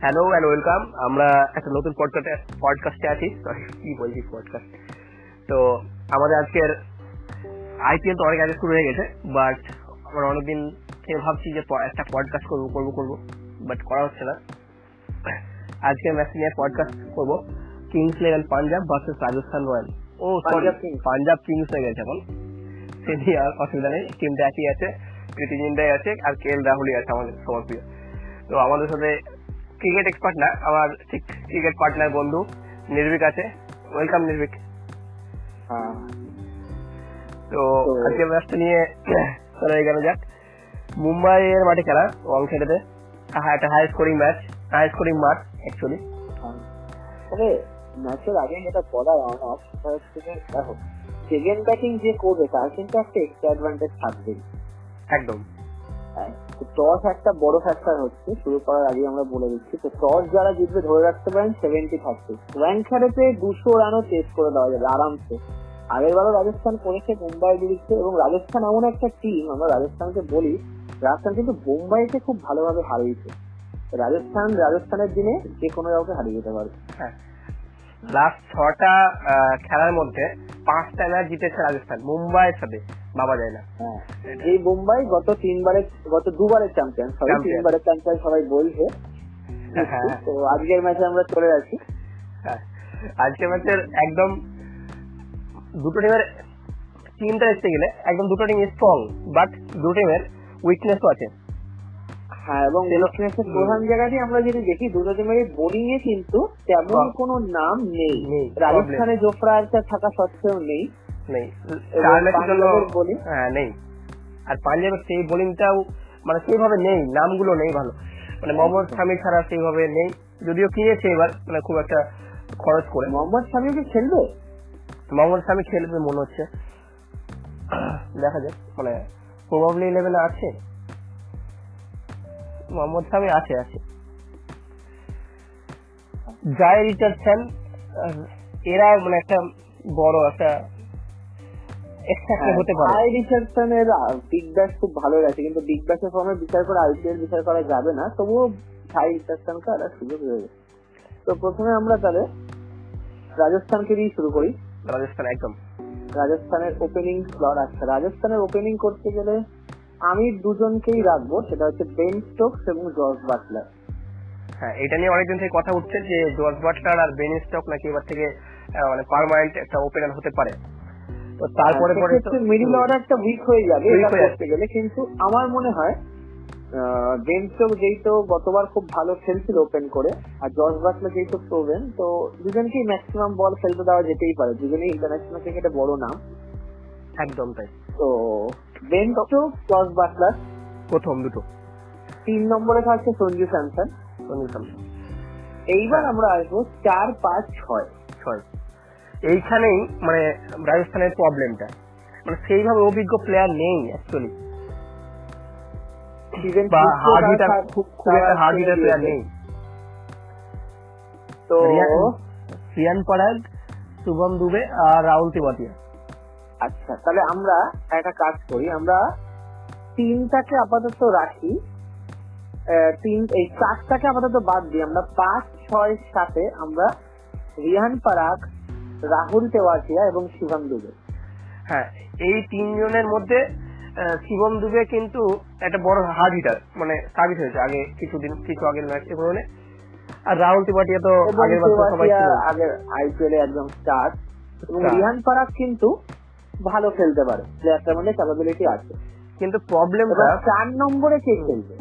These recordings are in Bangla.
হ্যালো অ্যান্ড ওয়েলকাম আমরা একটা নতুন পডকাস্টে পডকাস্টে আছি। সরি কি বলছি পডকাস্ট তো আমাদের আজকের আইপিএল তো অনেক আগে শুরু হয়ে গেছে বাট আমরা অনেকদিন থেকে ভাবছি যে একটা পডকাস্ট করব করব করব বাট করা হচ্ছে না। আজকের ম্যাচ নিয়ে পডকাস্ট করব। Kings eleven Punjab versus Rajasthan royal ও পাঞ্জাব কিংস। হয়ে গেছে এখন। সে নিয়ে আর অসুবিধা নেই। টিমটা একই আছে প্রীতি জিন্দাই আছে আর কে এল রাহুলই আছে আমাদের সবার প্রিয়। তো আমাদের সাথে ক্রিকেট এক্সপার্ট না আমার ঠিক ক্রিকেট পার্টনার বন্ধু নির্ভীক আছে। ওয়েলকাম নির্ভীক। হ্যাঁ। তো আজকে ম্যাচটা নিয়ে চলে গেল যাক। মুম্বাই এর মাঠে খেলা ওয়াংখেড়েতে হ্যাঁ একটা high scoring match high scoring মাঠ অ্যাকচুয়ালি হ্যাঁ। তবে ম্যাচের আগে যেটা বলা অন অফ দেখো সেকেন্ড ব্যাটিং যে করবে তার কিন্তু একটা এক্সট্রা অ্যাডভান্টেজ থাকবে একদম। টস একটা বড় ফ্যাক্টর হচ্ছে, শুরু করার আগে আমরা বলে দিচ্ছি। তো টস যারা জিতবে, ধরে রাখতে পারেন সেভেন্টি থার্টি ওয়াংখারেতে দুশো রানও চেস করে দেওয়া যাবে, আরামসে। আগের বারও রাজস্থান করেছে, মুম্বাই বিরুদ্ধে এবং রাজস্থান এমন একটা টিম আমরা রাজস্থানকে বলি, রাজস্থান কিন্তু মুম্বাইকে খুব ভালোভাবে হারিয়েছে। রাজস্থান রাজস্থানের দিনে যে কোনো কাউকে হারিয়ে যেতে পারবে হ্যাঁ। লাস্ট ছটা খেলার মধ্যে পাঁচটা ম্যাচ জিতেছে রাজস্থান মুম্বাইয়ের সাথে। ভাবা যায় না। হ্যাঁ। এই মুম্বাই গত তিনবারের গত দুবারের চ্যাম্পিয়ন Champion. তিনবারের চ্যাম্পিয়ন সবাই বলছে হ্যাঁ। তো আজকের ম্যাচে আমরা চলে যাচ্ছি হ্যাঁ। আজকে ম্যাচের একদম দুটো টিমের টিমটা দেখতে গেলে একদম দুটো টিম স্ট্রং বাট দুটো টিমের উইকনেসও আছে। হ্যাঁ এবং উইকনেসের প্রধান জায়গাটি আমরা যদি দেখি দুটো টিমের বোলিং এ কিন্তু তেমন কোনো নাম নেই। রাজস্থানে জোফরা থাকা সত্ত্বেও নেই। নেই? হ্যাঁ নেই। আর পাঞ্জাবের সেই বোলিংটাও মানে সেইভাবে নেই নামগুলো নেই ভালো। মানে মোহাম্মদ শামি ছাড়া সেইভাবে নেই যদিও কিনেছে এবার মানে খুব একটা খরচ করে। মোহাম্মদ শামিও কি খেলবে? মোহাম্মদ শামি খেলবে মনে হচ্ছে। দেখা যাক মানে প্রবাবলি ইলেভেনে আছে। মোহাম্মদ শামি আছে আছে। জয় রিচার্ডসন এরা মানে একটা বড় একটা এক্সট্রা হতে পারে। হাই রিচার্ডসনের বিগ ব্যাশ খুব ভালো গেছে কিন্তু বিগ ব্যাশের ফর্মে বিচার করে আইপিএল বিচার করা যাবে না তবুও হাই রিচার্ডসনকে একটা সুযোগ রয়েছে। তো প্রথমে আমরা তাহলে রাজস্থানকে দিয়ে শুরু করি। রাজস্থান একদম। রাজস্থানের ওপেনিং স্লট আচ্ছা রাজস্থানের ওপেনিং করতে গেলে আমি দুজনকেই রাখব সেটা হচ্ছে বেন স্টোকস এবং জর্জ বাটলার হ্যাঁ এটা নিয়ে অনেকদিন থেকে কথা উঠছে যে জর্জ বাটলার আর বেন স্টক নাকি এবার থেকে মানে পার্মানেন্ট একটা ওপেনার হতে পারে। তারপরে পরে মিডিল অর্ডারটা উইক হয়ে যাবে এটা করতে গেলে। কিন্তু আমার মনে হয় স্টোক যেই তো গতবার খুব ভালো খেলছিল ওপেন করে আর জর্জ বাটলার যেই তো প্রোভেন তো দুজনকেই ম্যাক্সিমাম বল খেলতে দেওয়া যেতেই পারে। দুজনেই ইন্টারন্যাশনাল ক্রিকেটে বড় নাম। একদম তাই। তো বেন স্টোক জর্জ বাটলার প্রথম দুটো। তিন নম্বরে থাকছে সঞ্জু স্যামসন। সঞ্জু স্যামসন। এইবার আমরা আসব চার পাঁচ ছয়। ছয়। এইখানেই মানে রাজস্থানের প্রবলেমটা মানে সেইভাবে অভিজ্ঞ প্লেয়ার নেই অ্যাকচুয়ালি বা হার্ড হিটার খুব খুব একটা হার্ড হিটার প্লেয়ার নেই। তো রিয়ান- রিয়ান শুভম দুবে আর রাহুল আচ্ছা তাহলে আমরা একটা কাজ করি। আমরা তিনটাকে আপাতত রাখি। তিন এই চারটাকে আপাতত বাদ দিই। আমরা পাঁচ ছয় সাথে আমরা রিহান পারাগ রাহুল তেওয়াটিয়া এবং শিবম দুবে। হ্যাঁ এই তিনজনের মধ্যে শিবম দুবে কিন্তু একটা বড় হার্ড হিটার মানে সাবিত হয়েছে আগে কিছুদিন কিছু আগের ম্যাচ এগুলো আর রাহুল তিওয়াটিয়া তো আগের সবাই আগের আইপিএল এ একদম স্টার্ট এবং রিহান পারাগ কিন্তু ভালো খেলতে পারে। প্লেয়ারটার মধ্যে ক্যাপাবিলিটি আছে। কিন্তু প্রবলেমটা চার নম্বরে কে খেলবে?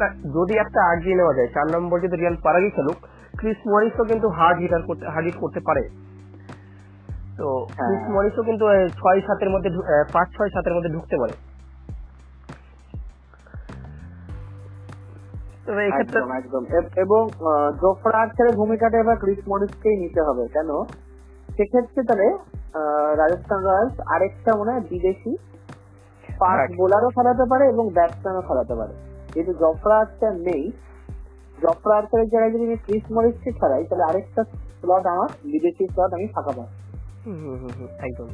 না যদি একটা আর্জি নেওয়া যায় চার নম্বর যদি রিয়ান পারাগি খেলুক ক্রিস মরিসও কিন্তু হার্ড হিটার করতে হার্ড হিট করতে পারে। তো হ্যাঁ। ক্রিস মরিসও কিন্তু ছয় সাতের মধ্যে পাঁচ ছয় সাতের মধ্যে ঢুকতে পারে। একদম এবং জোফরা আর্চারের ভূমিকাটা এবার ক্রিস মরিসকেই নিতে হবে কেন? সেক্ষেত্রে তাহলে রাজস্থান রয়্যালস আরেকটা মনে হয় বিদেশি। Fast Right. বোলারও খেলাতে পারে এবং ব্যাটসম্যানও খেলাতে পারে। যেহেতু জফরা আর্চার নেই জফরা আর্চারের জায়গায় যদি আমি ক্রিস মরিসকে খেলাই তাহলে আরেকটা স্লট আমার বিদেশি স্লট আমি ফাঁকা পাবো। একদম।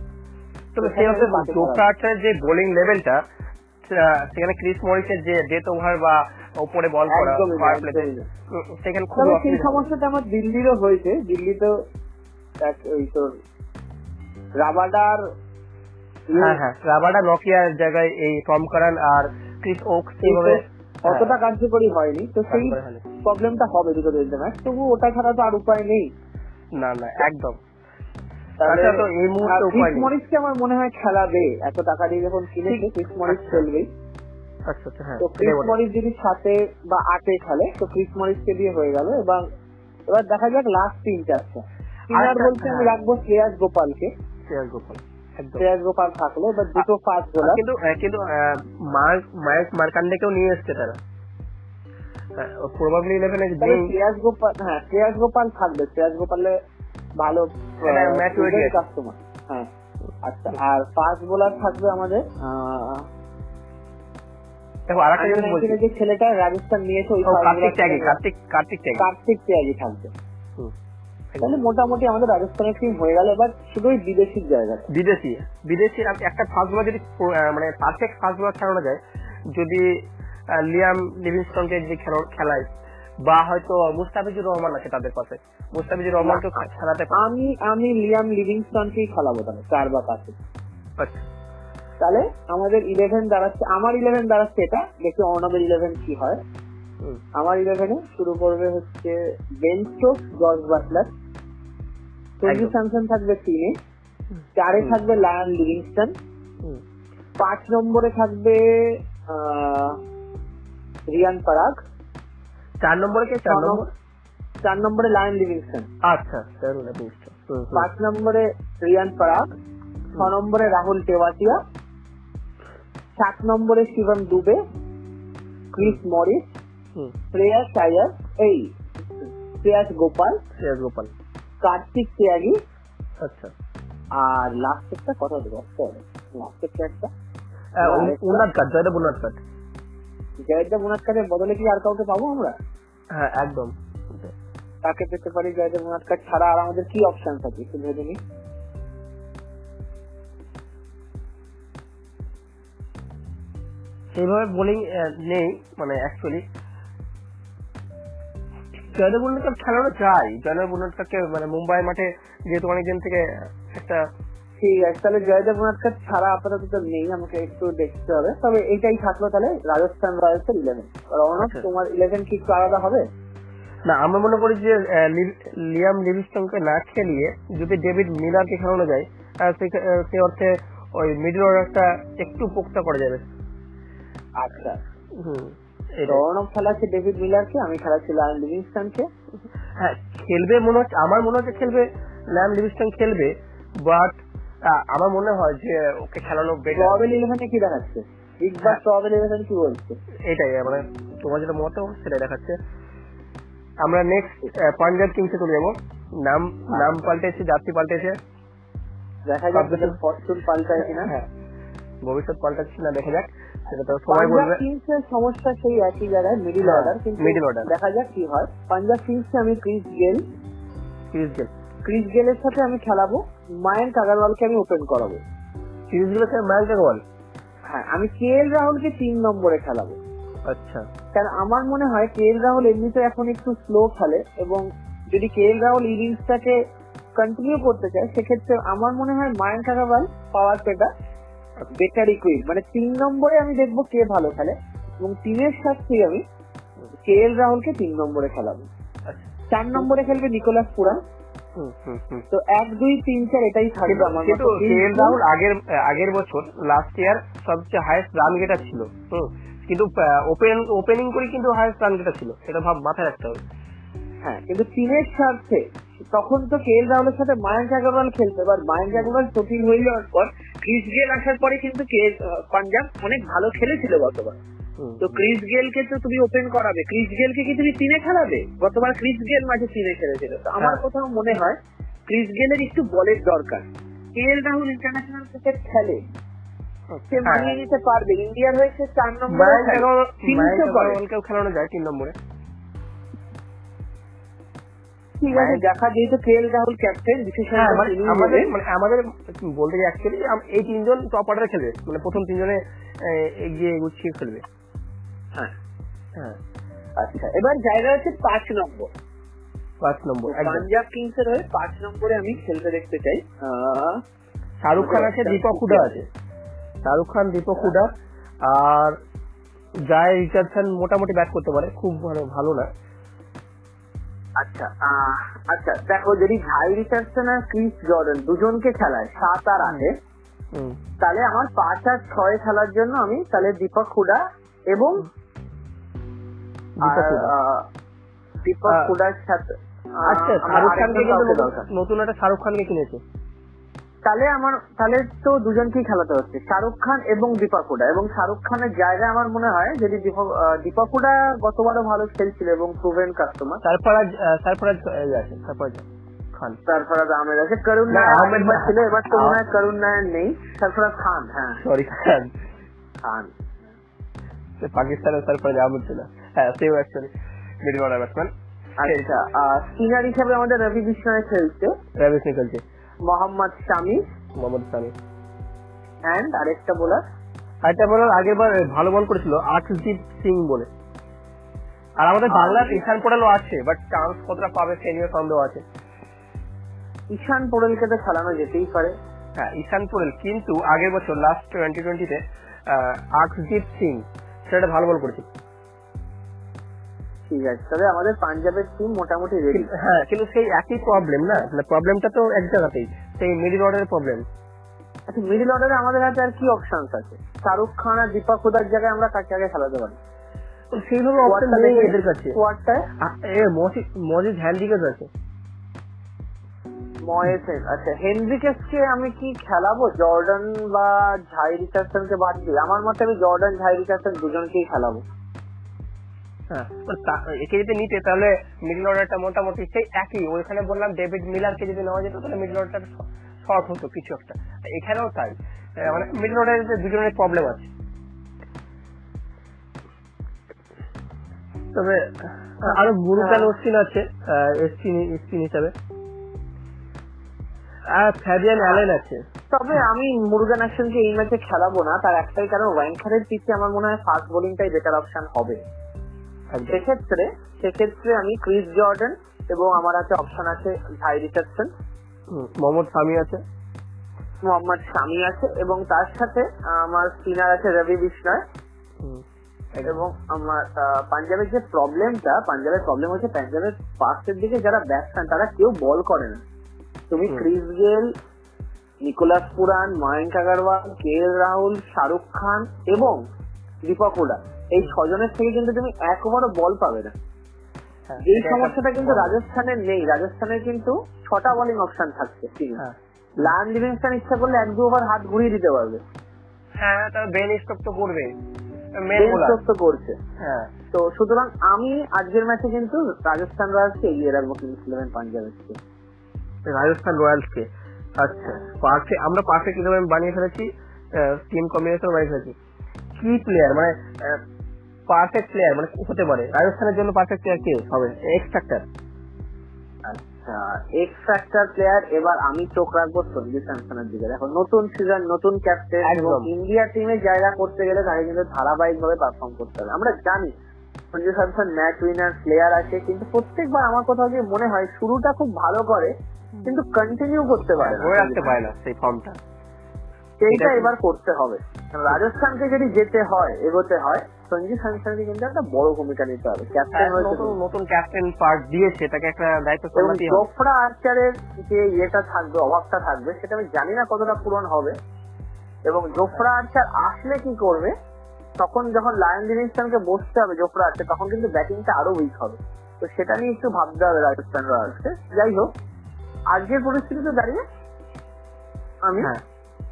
তবে সেই অর্থে মাঠে যে বোলিং লেভেলটা সেখানে ক্রিস মরিসের যে ডেথ ওভার বা ওপরে বল করা সেখানে খুব সেই সমস্যাটা আমার দিল্লিরও হয়েছে। দিল্লিতেও এক ওই তোর রাবাডার হ্যাঁ হ্যাঁ রাবাডা নকিয়ার জায়গায় এই টম কারান আর ক্রিস ওক সেইভাবে অতটা কার্যকরী হয়নি। তো সেই প্রবলেমটা হবে দুটো দলতে ম্যাচ তবু ওটা ছাড়া তো আর উপায় নেই। না না একদম। তো এই মুহূর্তে উপায় ক্রিস আমার মনে হয় খেলাবে। এত টাকা দিয়ে যখন কিনেছে আচ্ছা। আচ্ছা আচ্ছা হ্যাঁ তো ক্রিস মরিস যদি সাথে বা আটে খেলে তো ক্রিস মরিসকে দিয়ে হয়ে গেল। এবং এবার দেখা যাক লাস্ট আচ্ছা, বলছে আমি হ্যাঁ। রাখব শ্রেয়াস গোপালকে। শ্রেয়াস গোপাল শ্রেয়াস গোপাল থাকল এবার দুটো ফাস্ট বোলার কিন্তু আহ, কিন্তু আহ, মার্ক মার্ক মার্কান্ডেকেও নিয়ে এসছে তারা। প্রবাবলি ইলেভেনে শ্রেয়াস গোপাল হ্যাঁ শ্রেয়াস গোপাল থাকবে। শ্রেয়াস গোপালে ভালো কাস্টমার হ্যাঁ। আচ্ছা আর ফাস্ট বোলার থাকবে আমাদের দেখো আর জিনিস বলছি। যে ছেলেটা রাজস্থান নিয়েছে ওই কার্তিক ত্যাগী থাকবে। কার্তিক কার্তিক ত্যাগী। কার্তিক ত্যাগী থাকবে। তাহলে মোটামুটি আমাদের রাজস্থানের টিম হয়ে গেল এবার শুধু ওই বিদেশির জায়গাটা। বিদেশি বিদেশি একটা ফাস্ট বলার যদি মানে পারফেক্ট ফাস্ট বলার খেলানো যায় যদি লিয়াম লিভিংস্টনকে যদি খেলো- খেলায় বা হয়তো মুস্তাফিজুর রহমান আছে তাদের পাশে। মুস্তাফিজুর রহমানকে খেলাতে আমি আমি লিয়াম লিভিংস্টনকেই খেলাবো তাহলে চার বা পাঁচে। আচ্ছা। তাহলে আমাদের ইলেভেন দাঁড়াচ্ছে আমার ইলেভেন দাঁড়াচ্ছে এটা দেখি অর্ণবের ইলেভেন কি হয়। আমার ইলেভেনে শুরু করবে হচ্ছে Ben Stokes George Butler Sanju. Samson থাকবে তিনে। চারে থাকবে লায়ন লিভিংস্টন। পাঁচ নম্বরে থাকবে রিয়ান পারাগ। চার নম্বরে কে? চার নম্বর? চার নম্বরে লায়ন লিভিংস্টন। আচ্ছা চার লিভিংস্টন। পাঁচ নম্বরে রিয়ান পারাগ ছ নম্বরে রাহুল টেওয়াটিয়া সাত নম্বরে শিবম দুবে ক্রিস মরিস হুম, শ্রেয়াস আয়ার এই শ্রেয়াস গোপাল শ্রেয়াস গোপাল। কার্তিক ত্যাগী। আচ্ছা। আর লাস্টেরটা কথা দেবো লাস্টেরটা একটা। একটা- উন্নাদ কাট জয়দেব উন্নাদ কাট জয়দেব মুনাৎকারের বদলে কি আর কাউকে পাবো আমরা? হ্যাঁ একদম। তাকে পেতে পারি জয়দেব মুনাৎকার ছাড়া আর আমাদের কি অপশন আছে? একটু ভেবে নিই। সেইভাবে বোলিং নেই মানে অ্যাকচুয়ালি জয়দেব উন্নতকার খেলানো চাই জয়দেব উন্নতকারকে মানে মুম্বাই মাঠে যেহেতু অনেকদিন থেকে একটা ঠিক আছে তাহলে জয়দেব মুনাৎকার ছাড়া আপাতত তো নেই আমাকে একটু দেখতে হবে। তবে এইটাই থাকল তাহলে রাজস্থান রয়্যালস এর ইলেভেন রওনক আচ্ছা। তোমার ইলেভেন কি একটু আলাদা হবে? না আমরা মনে করি যে লিয়াম লিভিংস্টনকে না খেলিয়ে যদি ডেভিড মিলারকে খেলানো যায় সে- অর্থে ওই মিডল অর্ডারটা একটু পোক্তা করা যাবে। আচ্ছা। হুম এটাই। রওনক খেলাচ্ছে ডেভিড মিলারকে আমি খেলাচ্ছি লায়ন লিভিংস্টনকে। হ্যাঁ খেলবে মনে হচ্ছে আমার মনে হচ্ছে খেলবে ল্যাম লিভিংস্টন খেলবে বাট আমার মনে হয় যে ওকে খেলানো বেটার প্রবেল ইলেভেনে কি দেখাচ্ছে? বিগ বাস হ্যাঁ। প্রবেল ইলেভেন কি বলছে? এটাই মানে তোমার যেটা মত সেটাই দেখাচ্ছে। আমরা নেক্সট পাঞ্জাব কিংসে চলে যাব। নাম নাম পাল্টেছে জাতি পাল্টেছে। দেখা যাক ফরচুন পাল্টায় কিনা। হ্যাঁ ভবিষ্যৎ পাল্টাচ্ছে না দেখা যাক। সেটা তো সময় বলবে। কিংস সমস্যা সেই একই জায়গায় মিডিল হ্যাঁ, অর্ডার কিন্তু middle order। দেখা যাক কি হয়। পাঞ্জাব কিংস আমি Chris Gayle series Gayle Chris গেলের সাথে আমি খেলাবো। মায়াঙ্ক আগারওয়ালকে আমি ওপেন করাবো। সিরিজগুলো স্যার ম্যাচ বল হ্যাঁ আমি কে এল রাহুলকে তিন নম্বরে খেলাবো। আচ্ছা। কারণ আমার মনে হয় কে এল রাহুল এমনিতে এখন একটু স্লো খেলে এবং যদি কে এল রাহুল ইনিংসটাকে কন্টিনিউ করতে চায় সেক্ষেত্রে আমার মনে হয় মায়াঙ্ক আগারওয়াল পাওয়ার পেটা বেটার ইকুইপ মানে তিন নম্বরে আমি দেখব কে ভালো খেলে এবং তিনের সাথে আমি কে এল রাহুলকে তিন নম্বরে খেলাবো। আচ্ছা। চার নম্বরে খেলবে নিকোলাস পুরান। তো এক দুই তিন চার এটাই থাকবে। কিন্তু আমার কিন্তু মতে। কে এল রাহুল আগের আগের বছর লাস্ট ইয়ার সবচেয়ে হাইয়েস্ট রান গেটার ছিল হুম কিন্তু ওপেন ওপেনিং করে কিন্তু হাইয়েস্ট রান গেটার ছিল এটা ভাব মাথায় রাখতে হবে। হ্যাঁ কিন্তু তিনের স্বার্থে তখন তো কে এল রাহুলের সাথে মায়াঙ্ক আগরওয়াল খেলতে এবার মায়াঙ্ক আগরওয়াল চোটিল হয়ে যাওয়ার পর ক্রিস গেল আসার পরে কিন্তু কে পাঞ্জাব অনেক ভালো খেলেছিল গতবার তো ক্রিস গেলকে তো তুমি ওপেন করাবে। ক্রিস গেলকে কি তুমি তিনে খেলাবে? গতবার ক্রিস গেল মাঝে তিনে খেলেছিল। তো আমার হ্যাঁ। কোথাও মনে হয় ক্রিস গেলের একটু বলের দরকার। K L Rahul international cricket খেলে? সে হ্যাঁ। মানিয়ে নিতে পারবে। ইন্ডিয়ার হয়েছে চার নম্বরে খেলানো যায় তিন নম্বরে। ঠিক আছে দেখা যেহেতু K L Rahul captain decision হ্যাঁ মানে আমাদের মানে আমাদের বলতে অ্যাকচুয়ালি এই তিনজন টপ অর্ডারে খেলবে। মানে প্রথম তিনজনে এগিয়ে গুছিয়ে খেলবে। হ্যাঁ হ্যাঁ। আচ্ছা এবার জায়গা আছে পাঁচ নম্বর। পাঁচ নম্বর পাঞ্জাব কিংস এর হয়ে পাঁচ নম্বরে আমি খেলতে দেখতে চাই। শাহরুখ খান আছে দীপক হুডা আছে। শাহরুখ খান দীপক হুডা। আর জয় রিচার্ডসন মোটামুটি ব্যাট করতে পারে খুব ভালো ভালো না। আচ্ছা আচ্ছা দেখো যদি ভাই রিচার্ডসন আর ক্রিস জর্ডন দুজনকে খেলায় সাত আর আটে তাহলে আমার পাঁচ আর ছয় খেলার জন্য আমি তাহলে দীপক হুডা এবং দীপক হুডার সাথে আচ্ছা শাহরুখ খানকে কিন্তু নতুন- একটা শাহরুখ খানকে কিনেছে। তাহলে আমার তাহলে তো দুজনকেই খেলাতে হচ্ছে শাহরুখ খান এবং দীপক হুডা। এবং শাহরুখ খানের জায়গায় আমার মনে হয় যদি দীপক হুডা গতবারও ভালো খেলছিল এবং প্রুভেন কাস্টমার সরফরাজ আছে সরফরাজ খান। সরফরাজ আহমেদ আছে করুণ নায়ার আহমেদ ছিল এবার তো মনে হয় করুণ নায়ার নেই সরফরাজ খান হ্যাঁ। সরি খান। খান। পাকিস্তানের সরফরাজ আহমদ ছিল। হ্যাঁ সেও অ্যাকচুয়ালি মিডল অর্ডার ব্যাটসম্যান আচ্ছা স্পিনার হিসেবে আমাদের রবি বিষ্ণয় খেলছে রবি রবিস নিকলছে মোহাম্মদ শামি। মোহাম্মদ সামি অ্যান্ড আরেকটা বোলার আরেকটা বলার আগের বার ভালো বল করেছিল আর্শদীপ সিং বলে। আর আমাদের বাংলার ঈশান পোড়ালও আছে বাট চান্স কতটা পাবে সে নিয়ে সন্দেহ আছে। ঈশান পোড়েলকে তো খেলানো যেতেই পারে। হ্যাঁ ঈশান পোড়েল কিন্তু আগের বছর লাস্ট টোয়েন্টি টোয়েন্টিতে আর্শদীপ সিং সেটা ভালো বল করেছিল। ঠিক আছে। তবে আমাদের পাঞ্জাবের টিম মোটামুটি রেডি হ্যাঁ কিন্তু সেই একই প্রবলেম না? মানে প্রবলেমটা তো এক জায়গাতেই। সেই মিডিল অর্ডারের প্রবলেম আচ্ছা মিডিল অর্ডারে আমাদের হাতে আর কি অপশনস আছে? শাহরুখ খান আর দীপক হুদার জায়গায় আমরা কাকে আগে খেলাতে পারি? সেইভাবে অপশন নেই এদের কাছে। squad এ মজিদ মজিদ হ্যান্ডিকেজ আছে। ময়েসেস আচ্ছা। হেনরিকেসকে আমি কি খেলাবো? জর্ডান বা ঝাই রিচার্ডসনকে বাদ দিয়ে? আমার মতে আমি জর্ডান ঝাই রিচার্ডসন দুজনকেই খেলাবো। একে যদি নিতে তাহলে মিডল অর্ডারটা মোটামুটি সেই একই। ওইখানে বললাম ডেভিড মিলারকে যদি নেওয়া যেত তাহলে মিডল অর্ডারটা শর্ট হতো কিছু একটা। এখানেও তাই। মানে মিডল অর্ডারে দুজনের প্রবলেম আছে। তবে আরও গুরুকাল অশ্বিন আছে স্পিন হিসাবে। আর ফ্যাবিয়ান অ্যালেন আছে। তবে আমি মুরগান অ্যাকশনকে এই ম্যাচে খেলাবো না। তার একটাই কারণ ওয়াইনখারের পিচে আমার মনে হয় ফাস্ট বোলিংটাই বেটার অপশন হবে। সেক্ষেত্রে সেক্ষেত্রে আমি ক্রিস জর্ডন এবং আমার আছে অপশন আছে ঝাই রিচার্ডসন হুম, মোহাম্মদ সামি আছে। মোহাম্মদ শামি আছে এবং তার সাথে আমার স্পিনার আছে রবি বিষ্ণয়। এবং আমার পাঞ্জাবের যে প্রবলেমটা পাঞ্জাবের প্রবলেম হচ্ছে পাঞ্জাবের পাশের দিকে যারা ব্যাটসম্যান তারা কেউ বল করে না। তুমি। Chris Gayle Nicholas Pooran Mayank Agarwal কে এল রাহুল শাহরুখ খান এবং দীপক হুডা। এই ছজনের থেকে কিন্তু তুমি এক একবারও বল পাবে না। হ্যাঁ, এই সমস্যাটা কিন্তু। রাজস্থানের নেই। রাজস্থানের কিন্তু ছটা বোলিং অপশন থাকছে হ্যাঁ। লায়ন লিভিংস্টন ইচ্ছা করলে এক দু ওভার হাত ঘুরিয়ে দিতে পারবে। হ্যাঁ তবে বেন স্টক তো করবে। করছে। হ্যাঁ। তো সুতরাং আমি আজকের ম্যাচে কিন্তু রাজস্থান রয়্যালসকে এগিয়ে রাখব কিংস ইলেভেন পাঞ্জাবের রাজস্থান রয়্যালস কে আচ্ছা পার্কে আমরা পার্কে কীভাবে বানিয়ে ফেলেছি? টিম কম্বিনেশন বানিয়ে ফেলেছি। কি প্লেয়ার মানে পারফেক্ট প্লেয়ার মানে হতে পারে। রাজস্থানের জন্য পারফেক্ট প্লেয়ার কে? হবে এক্স ফ্যাক্টর আচ্ছা এক্স ফ্যাক্টর প্লেয়ার এবার আমি চোখ রাখব সঞ্জু স্যামসনের দিকে। দেখো নতুন সিজন নতুন ক্যাপ্টেন এবং ইন্ডিয়া টিমে জায়গা করতে গেলে তাকে কিন্তু ধারাবাহিক ভাবে পারফর্ম করতে হবে। আমরা জানি Sanju Samson match winner player আছে কিন্তু প্রত্যেকবার আমার কোথাও গিয়ে মনে হয় শুরুটা খুব ভালো করে কিন্তু কন্টিনিউ করতে পারে ধরে রাখতে পারে না সেই ফর্মটা সেইটা এবার করতে হবে। রাজস্থানকে যদি যেতে হয় এগোতে হয় স্যামসনকে কিন্তু একটা বড় ভূমিকা নিতে হবে। ক্যাপ্টেন হয়েছে নতুন নতুন ক্যাপ্টেন পার্ট দিয়েছে তাকে একটা দায়িত্ব হবে। জোফরা আর্চারের যে ইয়েটা থাকবে অভাবটা থাকবে সেটা আমি জানি না কতটা পূরণ হবে। এবং জোফরা আর্চার আসলে কি করবে তখন যখন লায়ন লিভিংস্টনকে বসতে হবে জোফরা আর্চার তখন কিন্তু ব্যাটিংটা আরও উইক হবে। তো সেটা নিয়ে একটু ভাবতে হবে রাজস্থান রয়্যালসকে। যাই হোক আজকের পরিস্থিতিতে দাঁড়িয়ে আমি হ্যাঁ।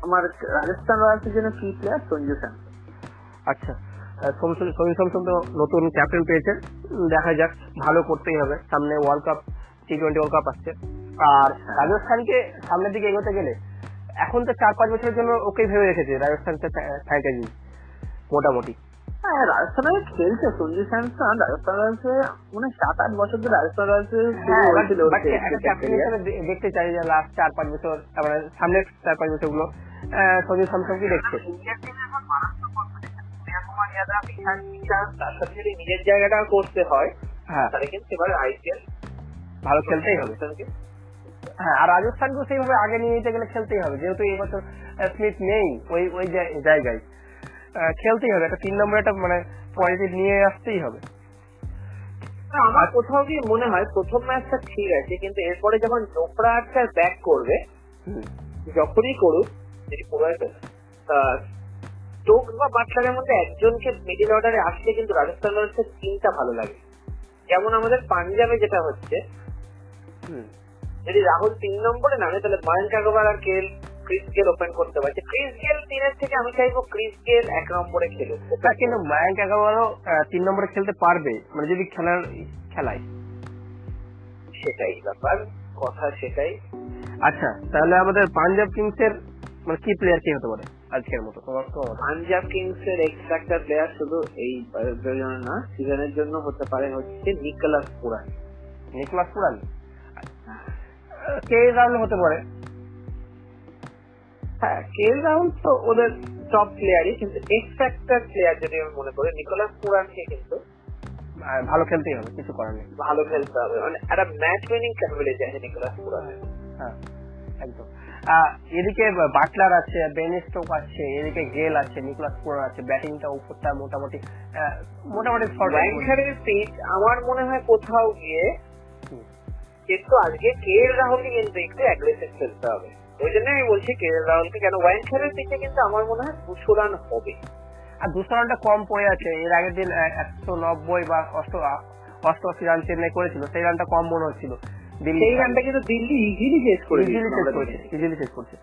আমার রাজস্থান রয়্যালসের জন্য কি প্লেয়ার সঞ্জু স্যামসন আচ্ছা। সমীর স্যামসন তো নতুন ক্যাপ্টেন পেয়েছেন। দেখা যাক ভালো করতেই হবে। সামনে world cup T twenty world cup আসছে। আর হ্যাঁ। রাজস্থানকে সামনের দিকে এগোতে গেলে এখন তো চার পাঁচ বছরের জন্য ওকেই ভেবে রেখেছে রাজস্থান ফ্র্যাঞ্চাইজি মোটামুটি। হ্যাঁ রাজস্থান রয়্যালস খেলছে সঞ্জু স্যামসন রাজস্থান রয়্যালসে মানে সাত আট বছর ধরে রাজস্থান রয়্যালসে দেখতে চাই যে লাস্ট চার পাঁচ বছর তারপরে সামনের চার পাঁচ বছরগুলো সঞ্জু স্যামসন কি দেখছে তার সাথে যদি নিজের জায়গাটা করতে হয় হ্যাঁ। তাহলে কিন্তু এবার আইপিএল ভালো খেলতেই হবে। হ্যাঁ আর রাজস্থানকেও সেইভাবে আগে নিয়ে যেতে গেলে খেলতেই হবে। যেহেতু এই বছর স্মিথ নেই ওই ওই জায়গায়। খেলতেই হবে। একটা তিন নম্বর একটা মানে পজিটিভ নিয়ে আসতেই হবে। আমার কোথাও গিয়ে মনে হয় প্রথম ম্যাচটা ঠিক আছে কিন্তু এরপরে যখন চোপড়া একটা ব্যাক করবে যখনই করুক যদি পুরোয় স্টোক বা বাটলারের মধ্যে একজনকে মিডিল অর্ডারে আসলে কিন্তু রাজস্থান রয়্যালসের টিমটা ভালো লাগে। যেমন আমাদের পাঞ্জাবে যেটা হচ্ছে হুম। যদি রাহুল তিন নম্বরে নামে তাহলে ময়ঙ্ক আগরওয়াল আর কেল ক্রিস গেল ওপেন করতে পারছে। ক্রিস গেল তিনের থেকে আমি চাইব ক্রিস গেল এক নম্বরে খেলুক। তা কিন্তু মায়াঙ্ক আগারওয়ালও তিন নম্বরে খেলতে পারবে মানে যদি খেলার খেলায়। সেটাই ব্যাপার কথা সেটাই। আচ্ছা তাহলে আমাদের পাঞ্জাব কিংস এর মানে কি প্লেয়ার কে হতে পারে? আজকের মতো তোমার মতে? পাঞ্জাব কিংস এর এক্সট্রাক্টার প্লেয়ার শুধু এই জন্য না সিজনের জন্য হতে পারে হচ্ছে নিকোলাস পুরান। নিকলাস পুরান? কে রাহুল হতে পারে? হ্যাঁ কে রাহুল তো ওদের টপ প্লেয়ারই কিন্তু এক্সট্রাক্টার প্লেয়ার যদি আমি মনে করি নিকোলাস পুরানকে কিন্তু ভালো খেলতেই হবে কিছু করার নেই। ভালো খেলতে হবে। মানে একটা ম্যাচ উইনিং ক্যাপাবিলিটি আছে নিকোলাস পুরানের। হ্যাঁ একদম। এদিকে বাটলার আছে বেন স্টোক আছে এদিকে গেল আছে নিকলাস পুরান আছে ব্যাটিংটা উপরটা মোটামুটি মোটামুটি short পিচ আমার মনে হয় কোথাও গিয়ে। কিন্তু আজকে কে এল রাহুলকে কিন্তু একটু অ্যাগ্রেসিভ খেলতে হবে। ওই জন্য আমি বলছি কে এল রাহুলকে কেন ওয়াংখারের পিচে কিন্তু আমার মনে হয় দুশো রান হবে। আর দুশো রানটা কম পড়ে আছে এর আগের দিন একশো নব্বই বা অষ্ট অষ্টআশি রান চেন্নাই করেছিল সেই রানটা কম মনে হচ্ছিল। সেই রানটা কিন্তু দিল্লি ইজিলি শেষ করে ইজিলি শেষ করছে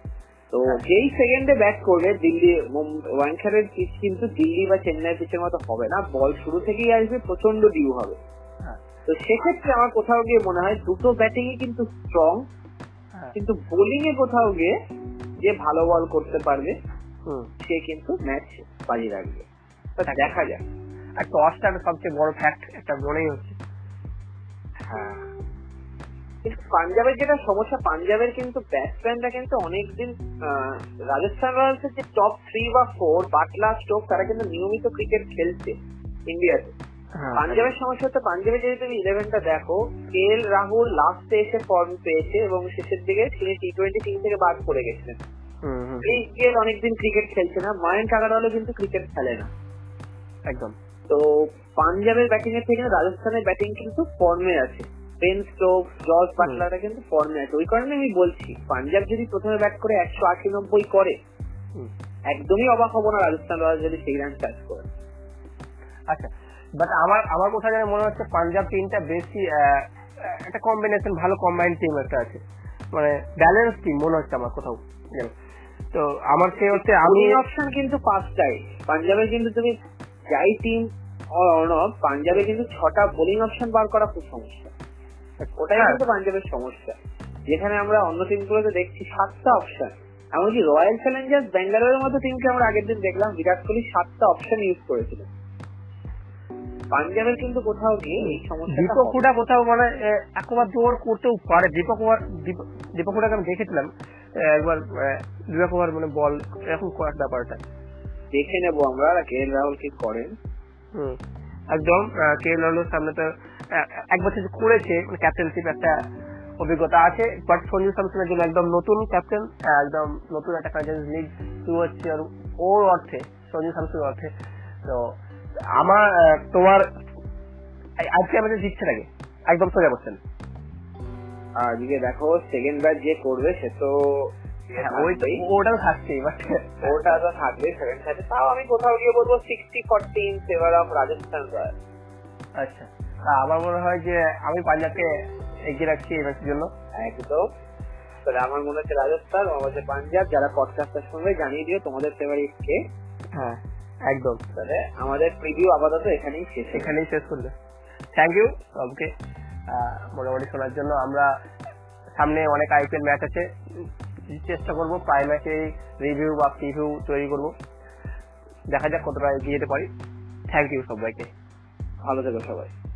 তো যেই সেকেন্ডে ব্যাট করবে দিল্লি ওয়াংখারের পিচ কিন্তু দিল্লি বা চেন্নাই পিচের মতো হবে না। বল শুরু থেকেই আসবে প্রচণ্ড ডিউ হবে। হ্যাঁ। তো সেক্ষেত্রে আমার কোথাও গিয়ে মনে হয় দুটো ব্যাটিং কিন্তু স্ট্রং হ্যাঁ। কিন্তু বোলিং এ কোথাও গিয়ে যে ভালো বল করতে পারবে হুম। সে কিন্তু ম্যাচ বাজি রাখবে। দেখা যাক। আর টসটা সবচেয়ে বড় ফ্যাক্ট একটা মনেই হচ্ছে। হ্যাঁ। কিন্তু পাঞ্জাবের যেটা সমস্যা পাঞ্জাবের কিন্তু ব্যাটসম্যানরা কিন্তু অনেকদিন রাজস্থান রয়্যালস এর যে টপ থ্রি বা ফোর বাটলা স্টোক তারা কিন্তু নিয়মিত ক্রিকেট খেলছে ইন্ডিয়াতে হ্যাঁ, পাঞ্জাবের সমস্যা হচ্ছে পাঞ্জাবে যদি তুমি ইলেভেনটা দেখো কে এল রাহুল লাস্টে এসে ফর্ম পেয়েছে এবং শেষের দিকে তিনি টি টোয়েন্টি টিম থেকে বাদ পড়ে গেছিলেন। ক্রিস গেল অনেকদিন ক্রিকেট খেলছে না মায়ঙ্ক আগারওয়ালও কিন্তু ক্রিকেট খেলে না। একদম। তো পাঞ্জাবের ব্যাটিং এর থেকে রাজস্থানের ব্যাটিং কিন্তু ফর্মে আছে। বেন স্টোক জর্জ বাটলাররা কিন্তু ফর্মে আছে ওই কারণে আমি বলছি পাঞ্জাব যদি প্রথমে ব্যাট করে একশো আশি নব্বই করে। একদমই অবাক হব না রাজস্থান রয়্যালস যদি সেই রান চাষ করে। আচ্ছা বাট আমার আমার কোথাও যেন মনে হচ্ছে পাঞ্জাব টিমটা বেশি একটা কম্বিনেশন ভালো কম্বাইন্ড টিম একটা আছে। মানে ব্যালেন্স টিম মনে হচ্ছে আমার কোথাও। তো আমার সে হচ্ছে আমি অপশন কিন্তু পাঁচটাই। পাঞ্জাবে কিন্তু তুমি যাই টিম অর্ণব পাঞ্জাবে কিন্তু ছটা বোলিং অপশন বার করা খুব সমস্যা। ওটাই কিন্তু পাঞ্জাবের সমস্যা। যেখানে আমরা অন্য টিমগুলোতে দেখছি সাতটা অপশন এমনকি রয়্যাল চ্যালেঞ্জার্স ব্যাঙ্গালোরের মতো টিমকে আমরা আগের দিন দেখলাম বিরাট কোহলি সাতটা অপশন ইউজ করেছিল পাঞ্জাবের কিন্তু কোথাও গিয়ে এই সমস্যাটা দীপক হুডা কোথাও মানে আহ, একবার জোর করতেও পারে। দীপক দীপ- দীপক হুডাকে আমি দেখেছিলাম আহ, একবার আহ, দীপক ওভার মানে বল এরকম করার ব্যাপারটা। দেখে নেব আমরা কে এল রাহুল কি করেন। হুম। একদম কে সামনে তো আহ, এক বছর করেছে ক্যাপ্টেনশিপ একটা অভিজ্ঞতা আছে বাট সঞ্জু স্যামসনের জন্য একদম নতুন ক্যাপ্টেন একদম নতুন একটা ফ্র্যাঞ্চাইজি লিগ শুরু হচ্ছে আর ওর অর্থে সঞ্জু স্যামসনের অর্থে। তো আমার তোমার আজকে আমাদের জিতছে নাকি? একদম সোজা বলছেন আজকে দেখো সেকেন্ড ব্যাচ যে করবে সে তো ওটাও থাকছে বাট ওটা তো থাকবে সেকেন্ড সাথে তাও আমি কোথাও গিয়ে বলব sixty forty in favour of Rajasthan royal আচ্ছা। আমার মনে হয় যে আমি পাঞ্জাবকে এগিয়ে রাখছি এই ম্যাচের জন্য। একদম। তাহলে আমার মনে হচ্ছে রাজস্থান আমার হচ্ছে পাঞ্জাব যারা পডকাস্টটা শুনবে জানিয়ে দিও তোমাদের ফেভারিট কে। হ্যাঁ একদম। তাহলে আমাদের প্রিভিউ আপাতত এখানেই শেষ। এখানেই শেষ করলে। থ্যাংক ইউ সবকে মোটামুটি শোনার জন্য আমরা সামনে অনেক আইপিএল ম্যাচ আছে। চেষ্টা করব প্রায় ম্যাচে রিভিউ বা প্রিভিউ তৈরি করব। দেখা যাক কতটা এগিয়ে যেতে পারি। থ্যাংক ইউ সবাইকে। ভালো থেকো সবাই।